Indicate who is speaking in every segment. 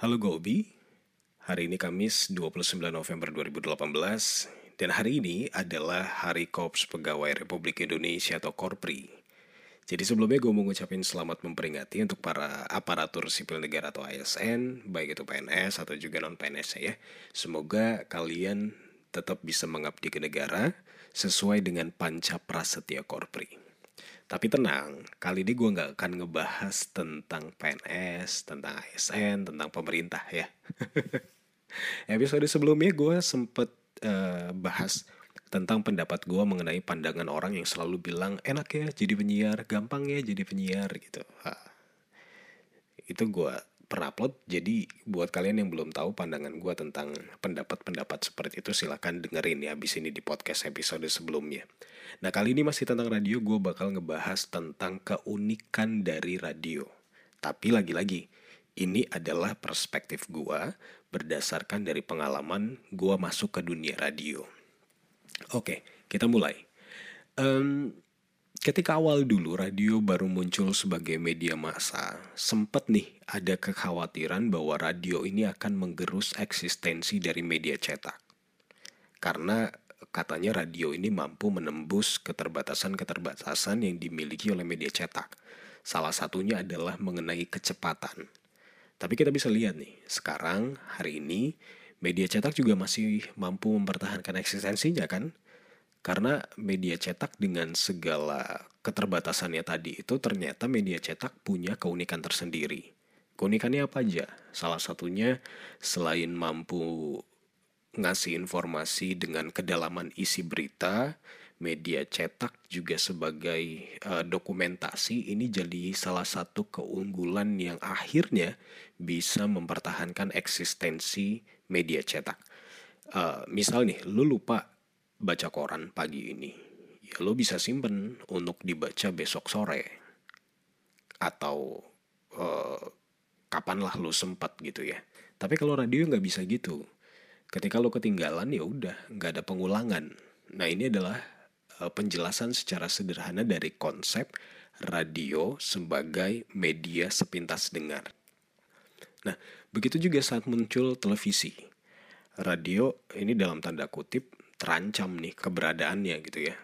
Speaker 1: Halo Gobi, hari ini Kamis 29 November 2018 dan hari ini adalah Hari Korps Pegawai Republik Indonesia atau Korpri. Jadi sebelumnya gue mau ngucapin selamat memperingati untuk para aparatur sipil negara atau ASN, baik itu PNS atau juga non-PNS ya. Semoga kalian tetap bisa mengabdi ke negara sesuai dengan panca prasetya Korpri. Tapi tenang, kali ini gue gak akan ngebahas tentang PNS, tentang ASN, tentang pemerintah ya. Episode sebelumnya gue sempet uh, bahas tentang pendapat gue mengenai pandangan orang yang selalu bilang enak ya jadi penyiar, gampang ya jadi penyiar gitu. Itu gue pernah upload, jadi buat kalian yang belum tahu pandangan gue tentang pendapat-pendapat seperti itu silahkan dengerin ya abis ini di podcast episode sebelumnya. Nah kali ini masih tentang radio, gue bakal ngebahas tentang keunikan dari radio. Tapi lagi-lagi, ini adalah perspektif gue berdasarkan dari pengalaman gue masuk ke dunia radio. Oke, kita mulai. Um, ketika awal dulu radio baru muncul sebagai media massa, sempat nih ada kekhawatiran bahwa radio ini akan menggerus eksistensi dari media cetak. Karena katanya radio ini mampu menembus keterbatasan-keterbatasan yang dimiliki oleh media cetak. Salah satunya adalah mengenai kecepatan. Tapi kita bisa lihat nih, sekarang hari ini media cetak juga masih mampu mempertahankan eksistensinya kan? Karena media cetak dengan segala keterbatasannya tadi itu ternyata media cetak punya keunikan tersendiri. Keunikannya apa aja? Salah satunya selain mampu ngasih informasi dengan kedalaman isi berita, media cetak juga sebagai uh, dokumentasi ini jadi salah satu keunggulan yang akhirnya bisa mempertahankan eksistensi media cetak. Uh, misal nih, lu lupa baca koran pagi ini, ya lu bisa simpen untuk dibaca besok sore. Atau uh, kapanlah lu sempat gitu ya. Tapi kalau radio nggak bisa gitu. Ketika lo ketinggalan ya udah nggak ada pengulangan. Nah ini adalah uh, penjelasan secara sederhana dari konsep radio sebagai media sepintas dengar. Nah begitu juga saat muncul televisi. Radio ini dalam tanda kutip terancam nih keberadaannya gitu ya.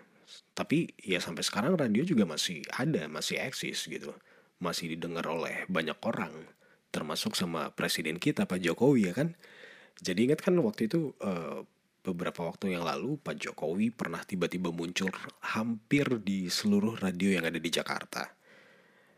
Speaker 1: Tapi ya sampai sekarang radio juga masih ada masih eksis gitu. Masih didengar oleh banyak orang termasuk sama presiden kita Pak Jokowi ya kan? Jadi ingat kan waktu itu uh, beberapa waktu yang lalu Pak Jokowi pernah tiba-tiba muncul hampir di seluruh radio yang ada di Jakarta.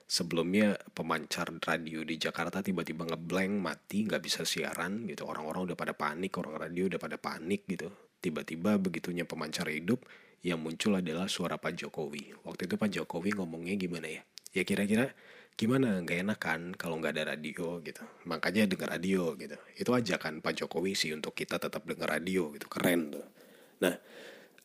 Speaker 1: Sebelumnya pemancar radio di Jakarta tiba-tiba ngeblank mati nggak bisa siaran gitu. Orang-orang udah pada panik orang radio udah pada panik gitu tiba-tiba begitunya pemancar hidup yang muncul adalah suara Pak Jokowi. Waktu itu Pak Jokowi ngomongnya gimana ya? Ya kira-kira gimana? Nggak enak kan kalau nggak ada radio gitu. Makanya dengar radio gitu. Itu aja kan Pak Jokowi sih untuk kita tetap dengar radio gitu. Keren tuh. Nah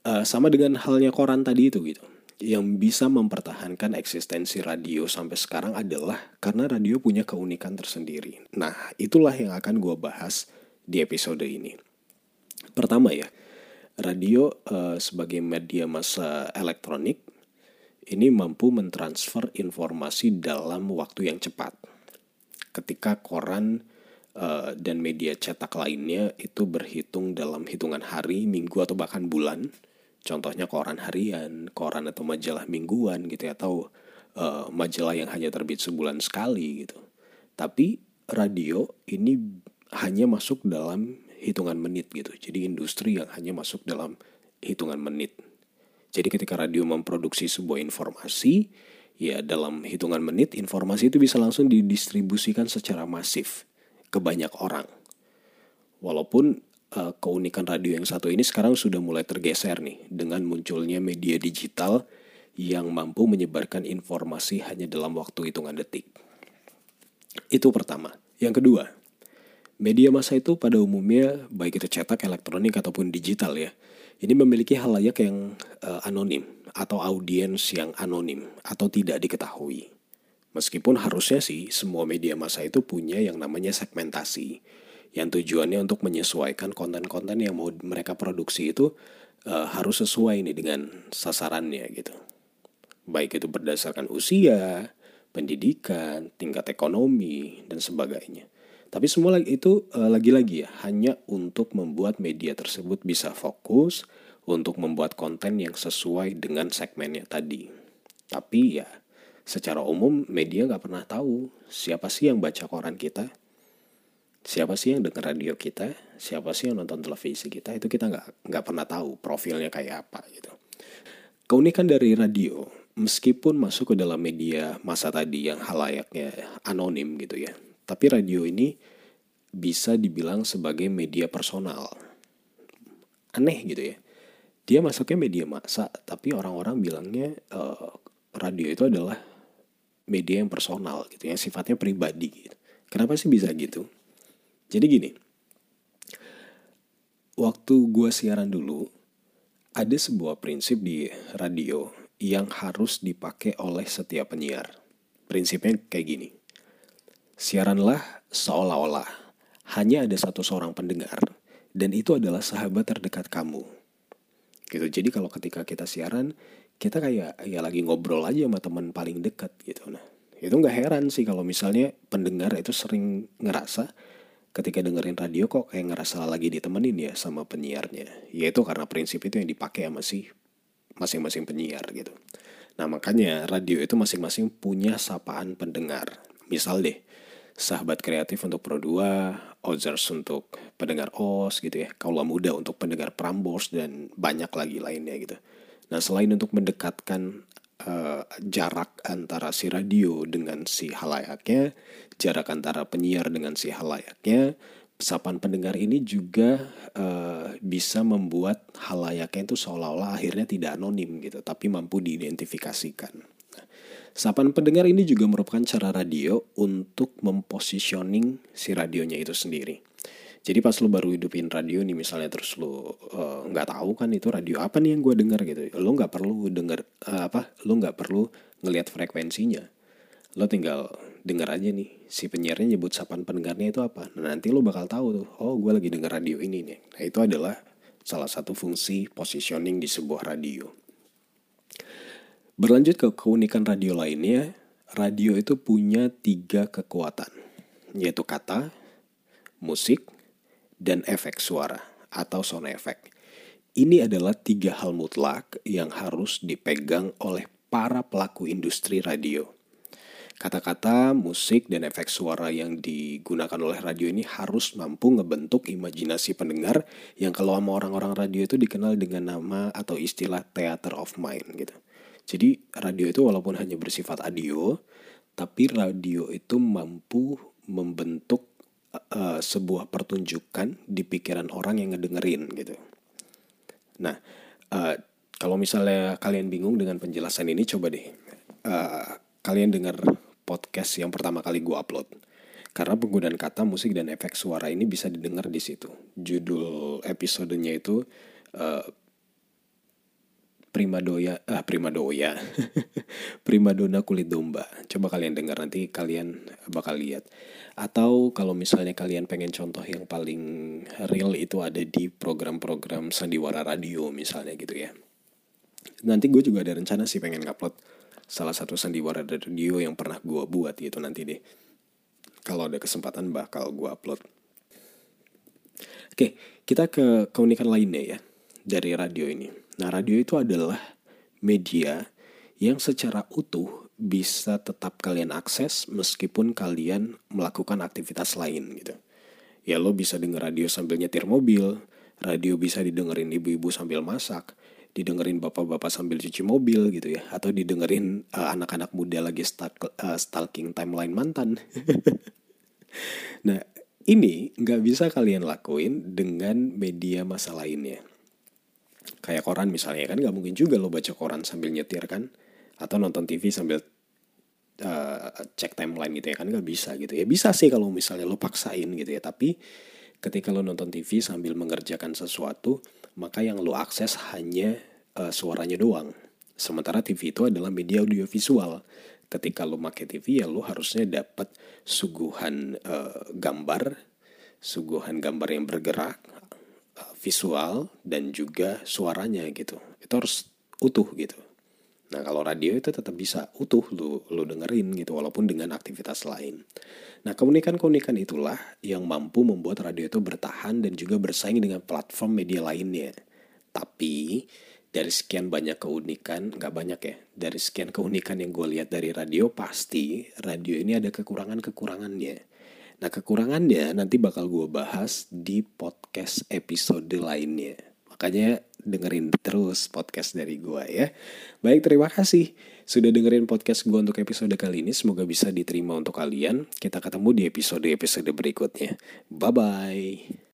Speaker 1: uh, sama dengan halnya koran tadi itu gitu. Yang bisa mempertahankan eksistensi radio sampai sekarang adalah karena radio punya keunikan tersendiri. Nah itulah yang akan gue bahas di episode ini. Pertama ya radio uh, sebagai media massa elektronik ini mampu mentransfer informasi dalam waktu yang cepat. Ketika koran uh, dan media cetak lainnya itu berhitung dalam hitungan hari, minggu atau bahkan bulan. Contohnya koran harian, koran atau majalah mingguan gitu ya, atau uh, majalah yang hanya terbit sebulan sekali gitu. Tapi radio ini hanya masuk dalam hitungan menit gitu. Jadi industri yang hanya masuk dalam hitungan menit jadi ketika radio memproduksi sebuah informasi, ya dalam hitungan menit informasi itu bisa langsung didistribusikan secara masif ke banyak orang. Walaupun uh, keunikan radio yang satu ini sekarang sudah mulai tergeser nih dengan munculnya media digital yang mampu menyebarkan informasi hanya dalam waktu hitungan detik. Itu pertama. Yang kedua, media massa itu pada umumnya baik itu cetak, elektronik ataupun digital ya ini memiliki halayak yang uh, anonim atau audiens yang anonim atau tidak diketahui. Meskipun harusnya sih semua media massa itu punya yang namanya segmentasi yang tujuannya untuk menyesuaikan konten-konten yang mau mereka produksi itu uh, harus sesuai nih dengan sasarannya gitu. Baik itu berdasarkan usia, pendidikan, tingkat ekonomi dan sebagainya. Tapi semua itu uh, lagi-lagi ya hanya untuk membuat media tersebut bisa fokus untuk membuat konten yang sesuai dengan segmennya tadi. Tapi ya secara umum media nggak pernah tahu siapa sih yang baca koran kita, siapa sih yang dengar radio kita, siapa sih yang nonton televisi kita itu kita nggak nggak pernah tahu profilnya kayak apa gitu. Keunikan dari radio, meskipun masuk ke dalam media masa tadi yang halayaknya anonim gitu ya, tapi radio ini bisa dibilang sebagai media personal. Aneh gitu ya. Dia masuknya media masa, tapi orang-orang bilangnya uh, radio itu adalah media yang personal gitu, yang sifatnya pribadi gitu. Kenapa sih bisa gitu? Jadi gini, waktu gue siaran dulu, ada sebuah prinsip di radio yang harus dipakai oleh setiap penyiar. Prinsipnya kayak gini. Siaranlah seolah-olah hanya ada satu seorang pendengar dan itu adalah sahabat terdekat kamu. Gitu. Jadi kalau ketika kita siaran, kita kayak ya lagi ngobrol aja sama teman paling dekat gitu. Nah, itu nggak heran sih kalau misalnya pendengar itu sering ngerasa ketika dengerin radio kok kayak ngerasa lagi ditemenin ya sama penyiarnya. Ya itu karena prinsip itu yang dipakai sama si masing-masing penyiar gitu. Nah makanya radio itu masing-masing punya sapaan pendengar. Misal deh, sahabat kreatif untuk Pro 2, Ozers untuk pendengar OS gitu ya, Kaula Muda untuk pendengar Prambors dan banyak lagi lainnya gitu. Nah selain untuk mendekatkan uh, jarak antara si radio dengan si halayaknya, jarak antara penyiar dengan si halayaknya, sapaan pendengar ini juga uh, bisa membuat halayaknya itu seolah-olah akhirnya tidak anonim gitu, tapi mampu diidentifikasikan. Sapaan pendengar ini juga merupakan cara radio untuk mempositioning si radionya itu sendiri. Jadi pas lu baru hidupin radio nih misalnya terus lu eh, nggak uh, tahu kan itu radio apa nih yang gue dengar gitu, lu nggak perlu denger uh, apa, lu nggak perlu ngelihat frekuensinya, lo tinggal denger aja nih si penyiarnya nyebut sapaan pendengarnya itu apa. Nah, nanti lo bakal tahu tuh, oh gue lagi denger radio ini nih. Nah itu adalah salah satu fungsi positioning di sebuah radio. Berlanjut ke keunikan radio lainnya, radio itu punya tiga kekuatan, yaitu kata, musik, dan efek suara atau sound effect. Ini adalah tiga hal mutlak yang harus dipegang oleh para pelaku industri radio. Kata-kata, musik, dan efek suara yang digunakan oleh radio ini harus mampu ngebentuk imajinasi pendengar yang kalau sama orang-orang radio itu dikenal dengan nama atau istilah theater of mind gitu. Jadi radio itu walaupun hanya bersifat audio, tapi radio itu mampu membentuk uh, sebuah pertunjukan di pikiran orang yang ngedengerin gitu. Nah, uh, kalau misalnya kalian bingung dengan penjelasan ini, coba deh uh, kalian dengar podcast yang pertama kali gue upload. Karena penggunaan kata, musik, dan efek suara ini bisa didengar di situ. Judul episodenya itu uh, Primadoya, ah Primadoya, Primadona kulit domba. Coba kalian dengar nanti kalian bakal lihat. Atau kalau misalnya kalian pengen contoh yang paling real itu ada di program-program sandiwara radio misalnya gitu ya. Nanti gue juga ada rencana sih pengen ngupload salah satu sandiwara radio yang pernah gue buat gitu nanti deh. Kalau ada kesempatan bakal gue upload. Oke, kita ke keunikan lainnya ya dari radio ini. Nah, radio itu adalah media yang secara utuh bisa tetap kalian akses meskipun kalian melakukan aktivitas lain gitu. Ya lo bisa denger radio sambil nyetir mobil, radio bisa didengerin ibu-ibu sambil masak, didengerin bapak-bapak sambil cuci mobil gitu ya, atau didengerin uh, anak-anak muda lagi stalk, uh, stalking timeline mantan. nah ini nggak bisa kalian lakuin dengan media masa lainnya kayak koran misalnya kan nggak mungkin juga lo baca koran sambil nyetir kan? Atau nonton TV sambil uh, cek timeline gitu ya kan nggak bisa gitu. Ya bisa sih kalau misalnya lo paksain gitu ya tapi ketika lo nonton TV sambil mengerjakan sesuatu maka yang lo akses hanya uh, suaranya doang. Sementara TV itu adalah media audiovisual. Ketika lo pakai TV ya lo harusnya dapat suguhan uh, gambar suguhan gambar yang bergerak visual dan juga suaranya gitu itu harus utuh gitu Nah kalau radio itu tetap bisa utuh lu, lu dengerin gitu walaupun dengan aktivitas lain. Nah keunikan-keunikan itulah yang mampu membuat radio itu bertahan dan juga bersaing dengan platform media lainnya. Tapi dari sekian banyak keunikan, nggak banyak ya, dari sekian keunikan yang gue lihat dari radio pasti radio ini ada kekurangan-kekurangannya. Nah kekurangannya nanti bakal gue bahas di podcast episode lainnya. Makanya dengerin terus podcast dari gue ya. Baik terima kasih sudah dengerin podcast gue untuk episode kali ini. Semoga bisa diterima untuk kalian. Kita ketemu di episode-episode berikutnya. Bye-bye.